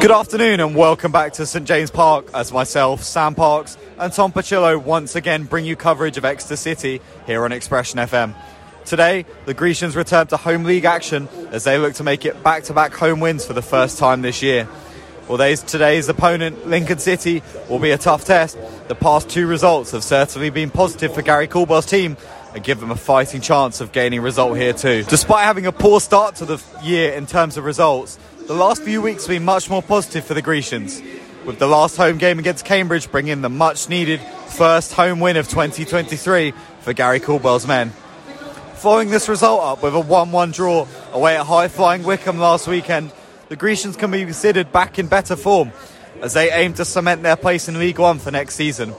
Good afternoon and welcome back to St James Park as myself, Sam Parks, and Tom Picillo once again bring you coverage of Exeter City here on Expression FM. Today, the Grecians return to home league action as they look to make it back to back home wins for the first time this year. Although today's opponent, Lincoln City, will be a tough test, the past two results have certainly been positive for Gary Caldwell's team and give them a fighting chance of gaining result here too. Despite having a poor start to the year in terms of results, the last few weeks have been much more positive for the Grecians, with the last home game against Cambridge bringing the much needed first home win of 2023 for Gary Caldwell's men. Following this result up with a 1 1 draw away at high flying Wycombe last weekend, the Grecians can be considered back in better form as they aim to cement their place in League One for next season.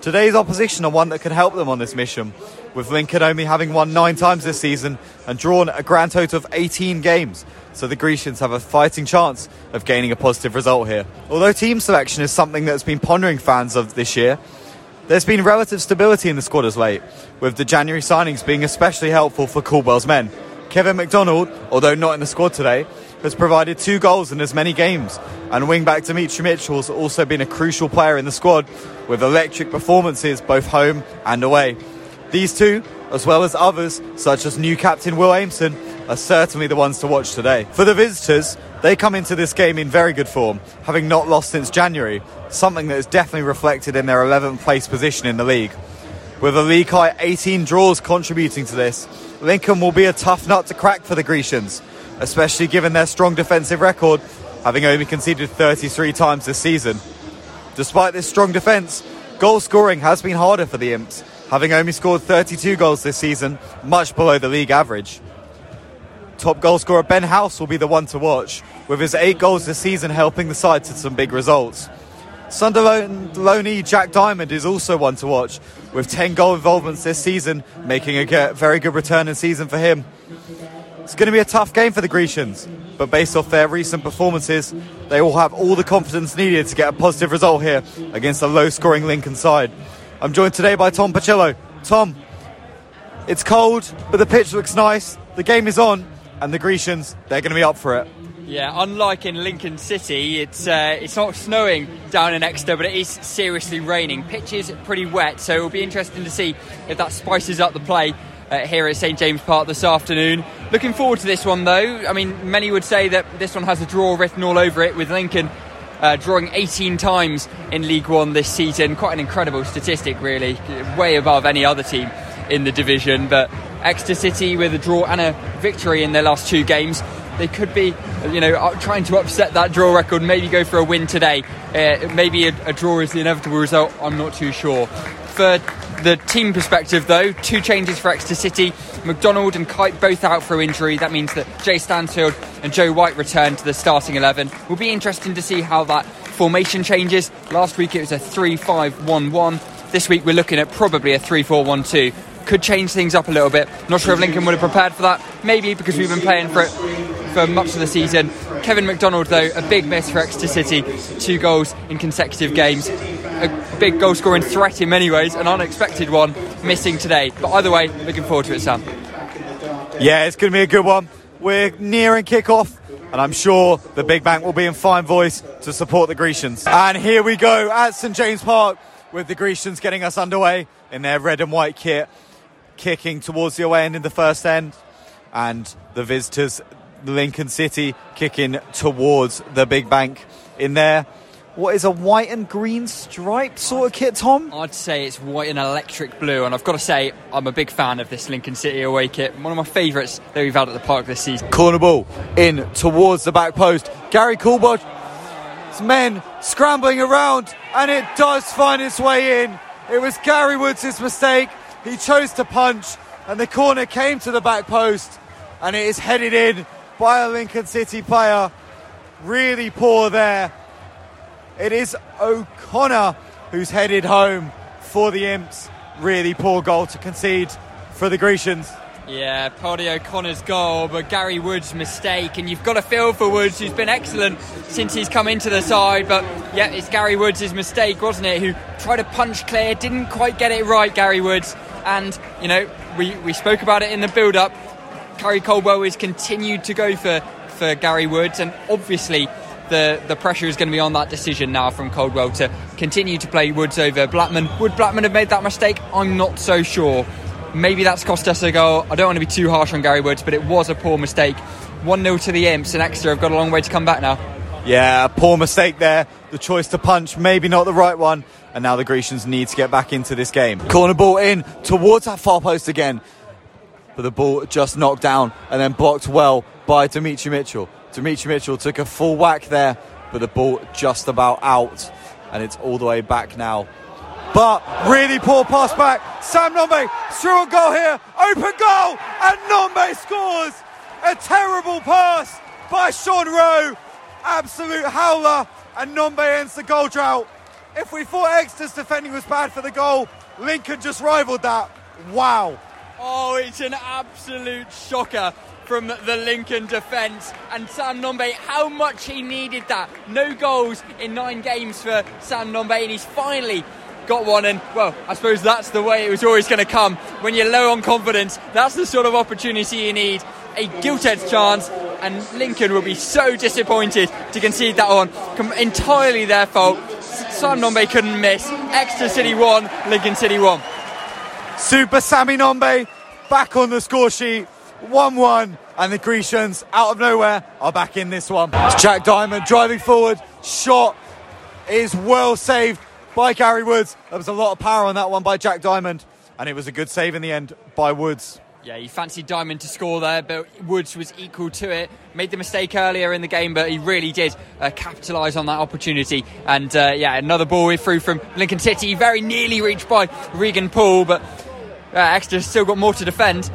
Today's opposition are one that could help them on this mission, with Lincoln only having won nine times this season and drawn a grand total of 18 games, so the Grecians have a fighting chance of gaining a positive result here. Although team selection is something that's been pondering fans of this year, there's been relative stability in the squad as late, with the January signings being especially helpful for Caldwell's men. Kevin McDonald, although not in the squad today, has provided two goals in as many games, and wingback Demetri Mitchell has also been a crucial player in the squad, with electric performances both home and away. These two, as well as others such as new captain Will Aimson, are certainly the ones to watch today. For the visitors, they come into this game in very good form, having not lost since January, something that is definitely reflected in their 11th place position in the league. With a league high 18 draws contributing to this, Lincoln will be a tough nut to crack for the Grecians, especially given their strong defensive record, having only conceded 33 times this season. Despite this strong defence, goal scoring has been harder for the Imps, having only scored 32 goals this season, much below the league average. Top goal scorer Ben House will be the one to watch, with his eight goals this season helping the side to some big results. Sunderland loanee Jack Diamond is also one to watch, with 10 goal involvements this season, making a very good return in season for him. It's going to be a tough game for the Grecians, but based off their recent performances, they will have all the confidence needed to get a positive result here against a low scoring Lincoln side. I'm joined today by Tom Picillo. Tom, it's cold, but the pitch looks nice, the game is on, and the Grecians, they're going to be up for it. Yeah, unlike in Lincoln City, it's uh, it's not snowing down in Exeter, but it is seriously raining. Pitch is pretty wet, so it'll be interesting to see if that spices up the play uh, here at St James Park this afternoon. Looking forward to this one, though. I mean, many would say that this one has a draw written all over it, with Lincoln uh, drawing 18 times in League One this season. Quite an incredible statistic, really, way above any other team in the division. But Exeter City with a draw and a victory in their last two games. They could be, you know, trying to upset that draw record. Maybe go for a win today. Uh, maybe a, a draw is the inevitable result. I'm not too sure. For the team perspective, though, two changes for Exeter City. McDonald and Kite both out for injury. That means that Jay Stansfield and Joe White return to the starting 11. Will be interesting to see how that formation changes. Last week it was a 3 5 1 1. This week we're looking at probably a 3 4 1 2 could change things up a little bit. Not sure if Lincoln would have prepared for that. Maybe because we've been playing for it for much of the season. Kevin McDonald, though, a big miss for Exeter City. Two goals in consecutive games. A big goal scoring threat in many ways, an unexpected one missing today. But either way, looking forward to it, Sam. Yeah, it's going to be a good one. We're nearing kick-off, and I'm sure the Big Bank will be in fine voice to support the Grecians. And here we go at St James Park with the Grecians getting us underway in their red and white kit kicking towards the away end in the first end, and the visitors, Lincoln City, kicking towards the big bank in there. What is a white and green striped sort of kit, Tom? I'd say it's white and electric blue, and I've got to say, I'm a big fan of this Lincoln City away kit. One of my favourites that we've had at the park this season. Corner ball in towards the back post. Gary Caldwell's men scrambling around, and it does find its way in. It was Gary Woods' mistake. He chose to punch, and the corner came to the back post, and it is headed in by a Lincoln City player. Really poor there. It is O'Connor who's headed home for the Imps. Really poor goal to concede for the Grecians. Yeah, Paddy O'Connor's goal, but Gary Woods' mistake. And you've got to feel for Woods, who's been excellent since he's come into the side. But yeah, it's Gary Woods' mistake, wasn't it? Who tried to punch clear, didn't quite get it right, Gary Woods. And, you know, we, we spoke about it in the build up. Gary Caldwell has continued to go for, for Gary Woods, and obviously the, the pressure is going to be on that decision now from Caldwell to continue to play Woods over Blackman. Would Blackman have made that mistake? I'm not so sure. Maybe that's cost us a goal. I don't want to be too harsh on Gary Woods, but it was a poor mistake. 1 0 to the Imps, and Exeter have got a long way to come back now. Yeah, poor mistake there. The choice to punch, maybe not the right one. And now the Grecians need to get back into this game. Corner ball in towards that far post again. But the ball just knocked down and then blocked well by Demetri Mitchell. Demetri Mitchell took a full whack there, but the ball just about out. And it's all the way back now. But really poor pass back. Sam Nombe through goal here. Open goal. And Nombe scores. A terrible pass by Sean Rowe. Absolute howler. And Nombe ends the goal drought. If we thought Exeter's defending was bad for the goal, Lincoln just rivaled that. Wow. Oh, it's an absolute shocker from the Lincoln defence. And Sam Nombe, how much he needed that. No goals in nine games for Sam Nombe, and he's finally got one. And, well, I suppose that's the way it was always going to come. When you're low on confidence, that's the sort of opportunity you need. A gilt-edged chance, and Lincoln will be so disappointed to concede that one. Entirely their fault. Sam Nombe couldn't miss. Exeter City 1, Lincoln City 1. Super Sammy Nombe back on the score sheet. 1 1, and the Grecians, out of nowhere, are back in this one. Jack Diamond driving forward. Shot is well saved by Gary Woods. There was a lot of power on that one by Jack Diamond, and it was a good save in the end by Woods. Yeah, he fancied Diamond to score there, but Woods was equal to it. Made the mistake earlier in the game, but he really did uh, capitalise on that opportunity. And uh, yeah, another ball through from Lincoln City, very nearly reached by Regan Poole, but uh, Exeter still got more to defend.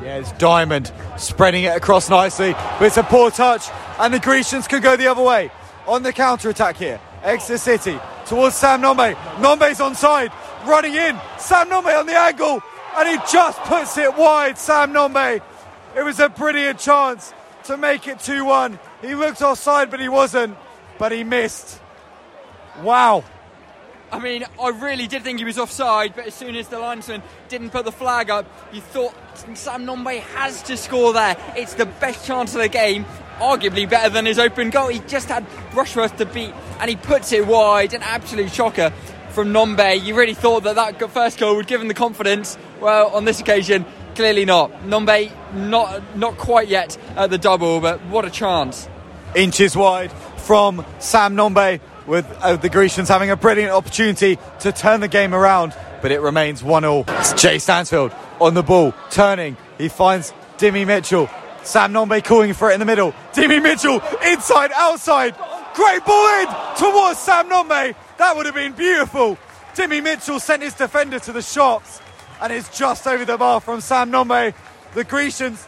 Yeah, it's Diamond spreading it across nicely, but it's a poor touch, and the Grecians could go the other way on the counter attack here. Exeter City towards Sam Nombe. Nombe's onside, running in. Sam Nombe on the angle, and he just puts it wide. Sam Nombe. It was a brilliant chance to make it 2 1. He looked offside, but he wasn't, but he missed. Wow. I mean, I really did think he was offside, but as soon as the linesman didn't put the flag up, you thought Sam Nombe has to score there. It's the best chance of the game, arguably better than his open goal. He just had Rushworth to beat, and he puts it wide. An absolute shocker from Nombe. You really thought that that first goal would give him the confidence. Well, on this occasion, clearly not. Nombe, not not quite yet at the double, but what a chance! Inches wide from Sam Nombe with uh, the Grecians having a brilliant opportunity to turn the game around, but it remains 1 0. Jay Stansfield on the ball, turning. He finds Dimmy Mitchell. Sam Nombe calling for it in the middle. Dimmy Mitchell inside, outside. Great ball in towards Sam Nombe. That would have been beautiful. Dimmy Mitchell sent his defender to the shops, and it's just over the bar from Sam Nombe. The Grecians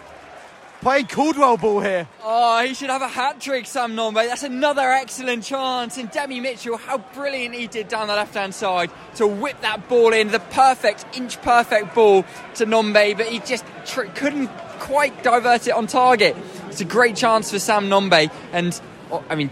playing Caldwell ball here. Oh, he should have a hat trick, Sam Nombe. That's another excellent chance. And Demi Mitchell, how brilliant he did down the left hand side to whip that ball in, the perfect, inch perfect ball to Nombe, but he just tr- couldn't quite divert it on target. It's a great chance for Sam Nombe, and oh, I mean,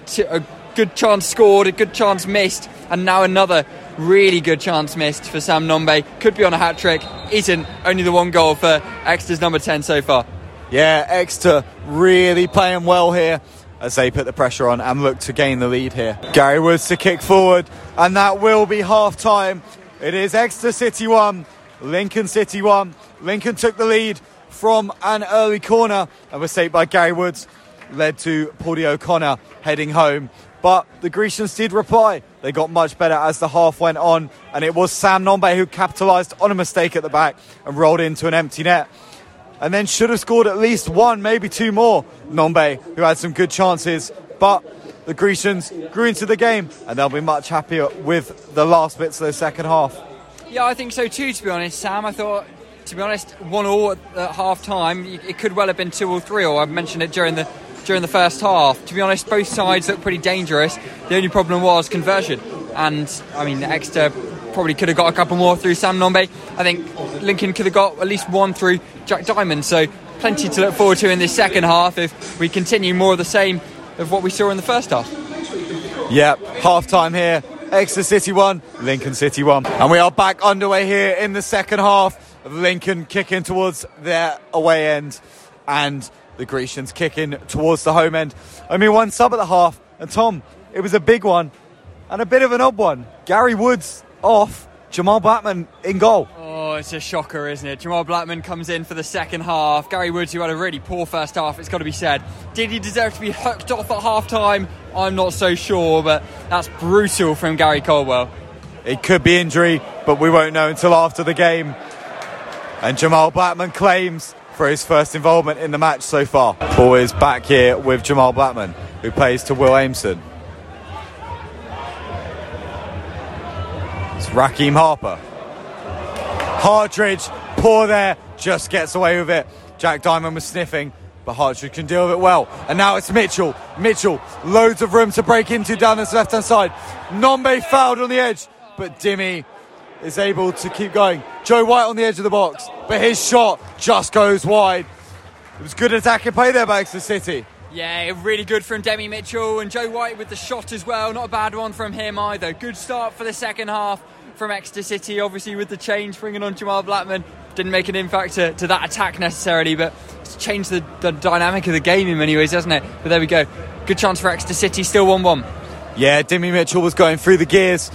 good chance scored, a good chance missed, and now another really good chance missed for Sam Nombe. Could be on a hat trick, isn't. Only the one goal for Exeter's number 10 so far. Yeah, Exeter really playing well here as they put the pressure on and look to gain the lead here. Gary Woods to kick forward, and that will be half time. It is Exeter City 1, Lincoln City 1. Lincoln took the lead from an early corner, and was saved by Gary Woods, led to Paudie O'Connor heading home. But the Grecians did reply. They got much better as the half went on, and it was Sam Nombe who capitalised on a mistake at the back and rolled into an empty net and then should have scored at least one, maybe two more. Nombe, who had some good chances, but the Grecians grew into the game and they'll be much happier with the last bits of the second half. Yeah, I think so too, to be honest, Sam. I thought, to be honest, one all at, at half time. It could well have been two or three or I mentioned it during the during the first half. To be honest, both sides looked pretty dangerous. The only problem was conversion. And I mean, Exeter probably could have got a couple more through Sam Nombe. I think Lincoln could have got at least one through Jack Diamond. So plenty to look forward to in this second half if we continue more of the same of what we saw in the first half. Yep, half time here. Exeter City 1, Lincoln City 1. And we are back underway here in the second half Lincoln kicking towards their away end. And the Grecians kicking towards the home end. I mean, one sub at the half, and Tom, it was a big one and a bit of an odd one. Gary Woods off, Jamal Blackman in goal. Oh, it's a shocker, isn't it? Jamal Blackman comes in for the second half. Gary Woods, who had a really poor first half, it's got to be said. Did he deserve to be hooked off at half time? I'm not so sure, but that's brutal from Gary Caldwell. It could be injury, but we won't know until after the game. And Jamal Blackman claims for his first involvement in the match so far. Ball is back here with Jamal Blackman, who plays to Will Aimson. It's Raheem Harper. Hartridge, poor there, just gets away with it. Jack Diamond was sniffing, but Hartridge can deal with it well. And now it's Mitchell. Mitchell, loads of room to break into down this left hand side. Nombe fouled on the edge, but Dimmy is able to keep going. Joe White on the edge of the box, but his shot just goes wide. It was good attacking play there by Exeter City. Yeah, really good from Demi Mitchell and Joe White with the shot as well. Not a bad one from him either. Good start for the second half from Exeter City, obviously with the change, bringing on Jamal Blackman. Didn't make an impact to, to that attack necessarily, but it's changed the, the dynamic of the game in many ways, hasn't it? But there we go. Good chance for Exeter City, still 1 1. Yeah, Demi Mitchell was going through the gears,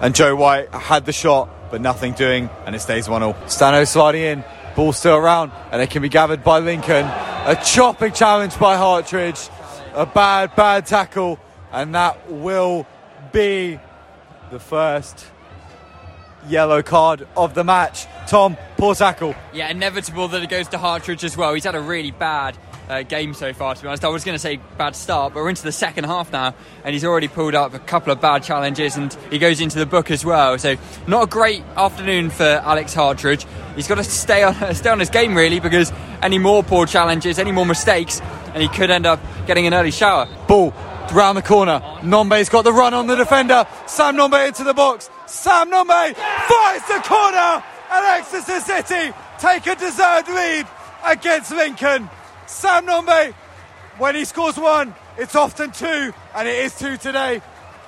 and Joe White had the shot, but nothing doing, and it stays 1 0. Stano in, ball still around, and it can be gathered by Lincoln. A chopping challenge by Hartridge, a bad, bad tackle, and that will be the first yellow card of the match. Tom, poor tackle. Yeah, inevitable that it goes to Hartridge as well. He's had a really bad uh, game so far, to be honest. I was going to say bad start, but we're into the second half now, and he's already pulled up a couple of bad challenges, and he goes into the book as well. So, not a great afternoon for Alex Hartridge. He's got to stay on, stay on his game, really, because any more poor challenges, any more mistakes, and he could end up getting an early shower. Ball round the corner. Nombe's got the run on the defender. Sam Nombe into the box. Sam Nombe finds the corner, and Exeter City take a deserved lead against Lincoln. Sam Nombe, when he scores one, it's often two, and it is two today.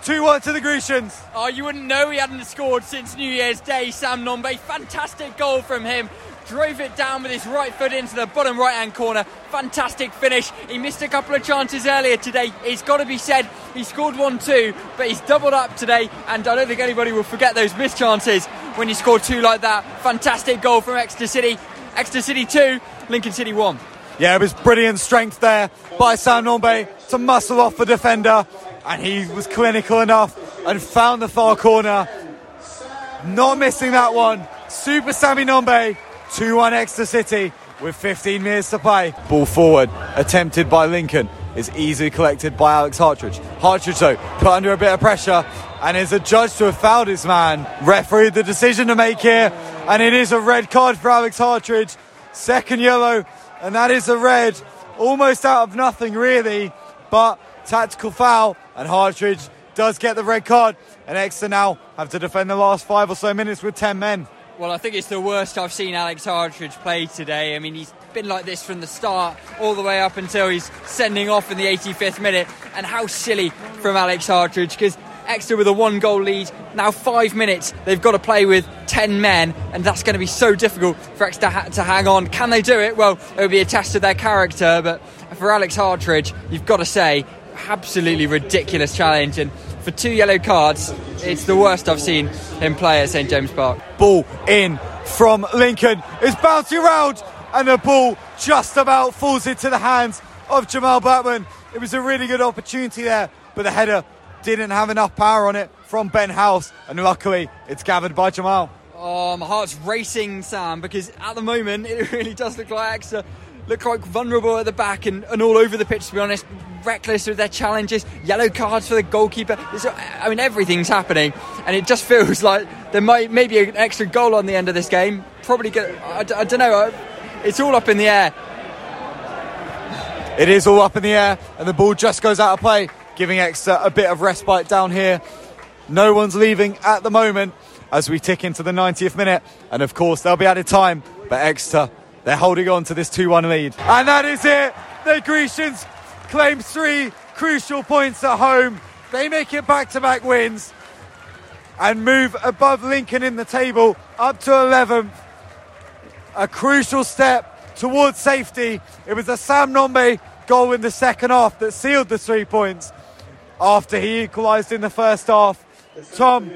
2 1 to the Grecians. Oh, you wouldn't know he hadn't scored since New Year's Day, Sam Nombe. Fantastic goal from him. Drove it down with his right foot into the bottom right hand corner. Fantastic finish. He missed a couple of chances earlier today. It's got to be said, he scored one too, but he's doubled up today, and I don't think anybody will forget those missed chances when you score two like that. Fantastic goal from Exeter City. Exeter City 2, Lincoln City 1. Yeah, it was brilliant strength there by Sam Nombe to muscle off the defender, and he was clinical enough and found the far corner. Not missing that one. Super Sammy Nombe, 2 1 Exeter City with 15 minutes to play. Ball forward, attempted by Lincoln, is easily collected by Alex Hartridge. Hartridge, though, put under a bit of pressure and is adjudged to have fouled his man. Referee the decision to make here, and it is a red card for Alex Hartridge. Second yellow, and that is a red. Almost out of nothing, really, but tactical foul, and Hartridge does get the red card, and Exeter now have to defend the last five or so minutes with 10 men. Well, I think it's the worst I've seen Alex Hartridge play today. I mean, he's been like this from the start all the way up until he's sending off in the 85th minute. And how silly from Alex Hartridge because Exeter with a one goal lead. Now, five minutes, they've got to play with 10 men, and that's going to be so difficult for Exeter to hang on. Can they do it? Well, it will be a test of their character, but for Alex Hartridge, you've got to say, absolutely ridiculous challenge. And for two yellow cards, it's the worst I've seen him play at St James Park. Ball in from Lincoln. It's bouncing around, and the ball just about falls into the hands of Jamal Blackman. It was a really good opportunity there, but the header didn't have enough power on it from Ben House, and luckily it's gathered by Jamal. Oh, my heart's racing, Sam, because at the moment it really does look like Exeter look quite vulnerable at the back and, and all over the pitch, to be honest. Reckless with their challenges, yellow cards for the goalkeeper. It's, I mean, everything's happening, and it just feels like there might maybe an extra goal on the end of this game. Probably, get, I, I don't know. It's all up in the air. It is all up in the air, and the ball just goes out of play, giving Exeter a bit of respite down here. No one's leaving at the moment as we tick into the 90th minute, and of course, there'll be added time, but Exeter they're holding on to this 2 1 lead. And that is it. The Grecians claim three crucial points at home. They make it back to back wins and move above Lincoln in the table up to 11th. A crucial step towards safety. It was a Sam Nombe goal in the second half that sealed the three points after he equalised in the first half. Tom,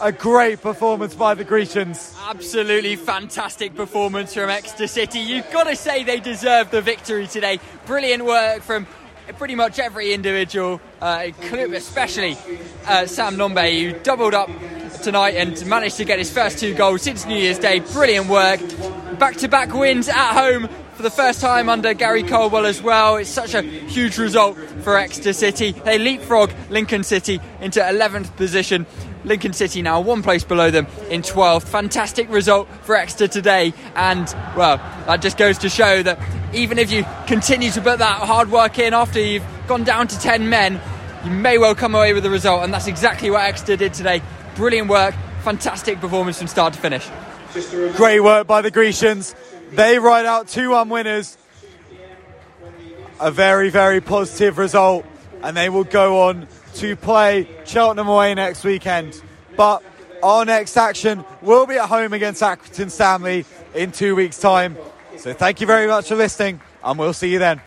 a great performance by the Grecians. Absolutely fantastic performance from Exeter City. You've got to say they deserve the victory today. Brilliant work from pretty much every individual, uh, especially uh, Sam Nombe, who doubled up tonight and managed to get his first two goals since New Year's Day. Brilliant work. Back to back wins at home for the first time under Gary Caldwell as well. It's such a huge result for Exeter City. They leapfrog Lincoln City into 11th position. Lincoln City now one place below them in 12th. Fantastic result for Exeter today. And, well, that just goes to show that even if you continue to put that hard work in after you've gone down to 10 men, you may well come away with the result. And that's exactly what Exeter did today. Brilliant work, fantastic performance from start to finish. Great work by the Grecians. They ride out 2 1 winners. A very, very positive result. And they will go on to play Cheltenham away next weekend. But our next action will be at home against Accrington Stanley in two weeks' time. So thank you very much for listening, and we'll see you then.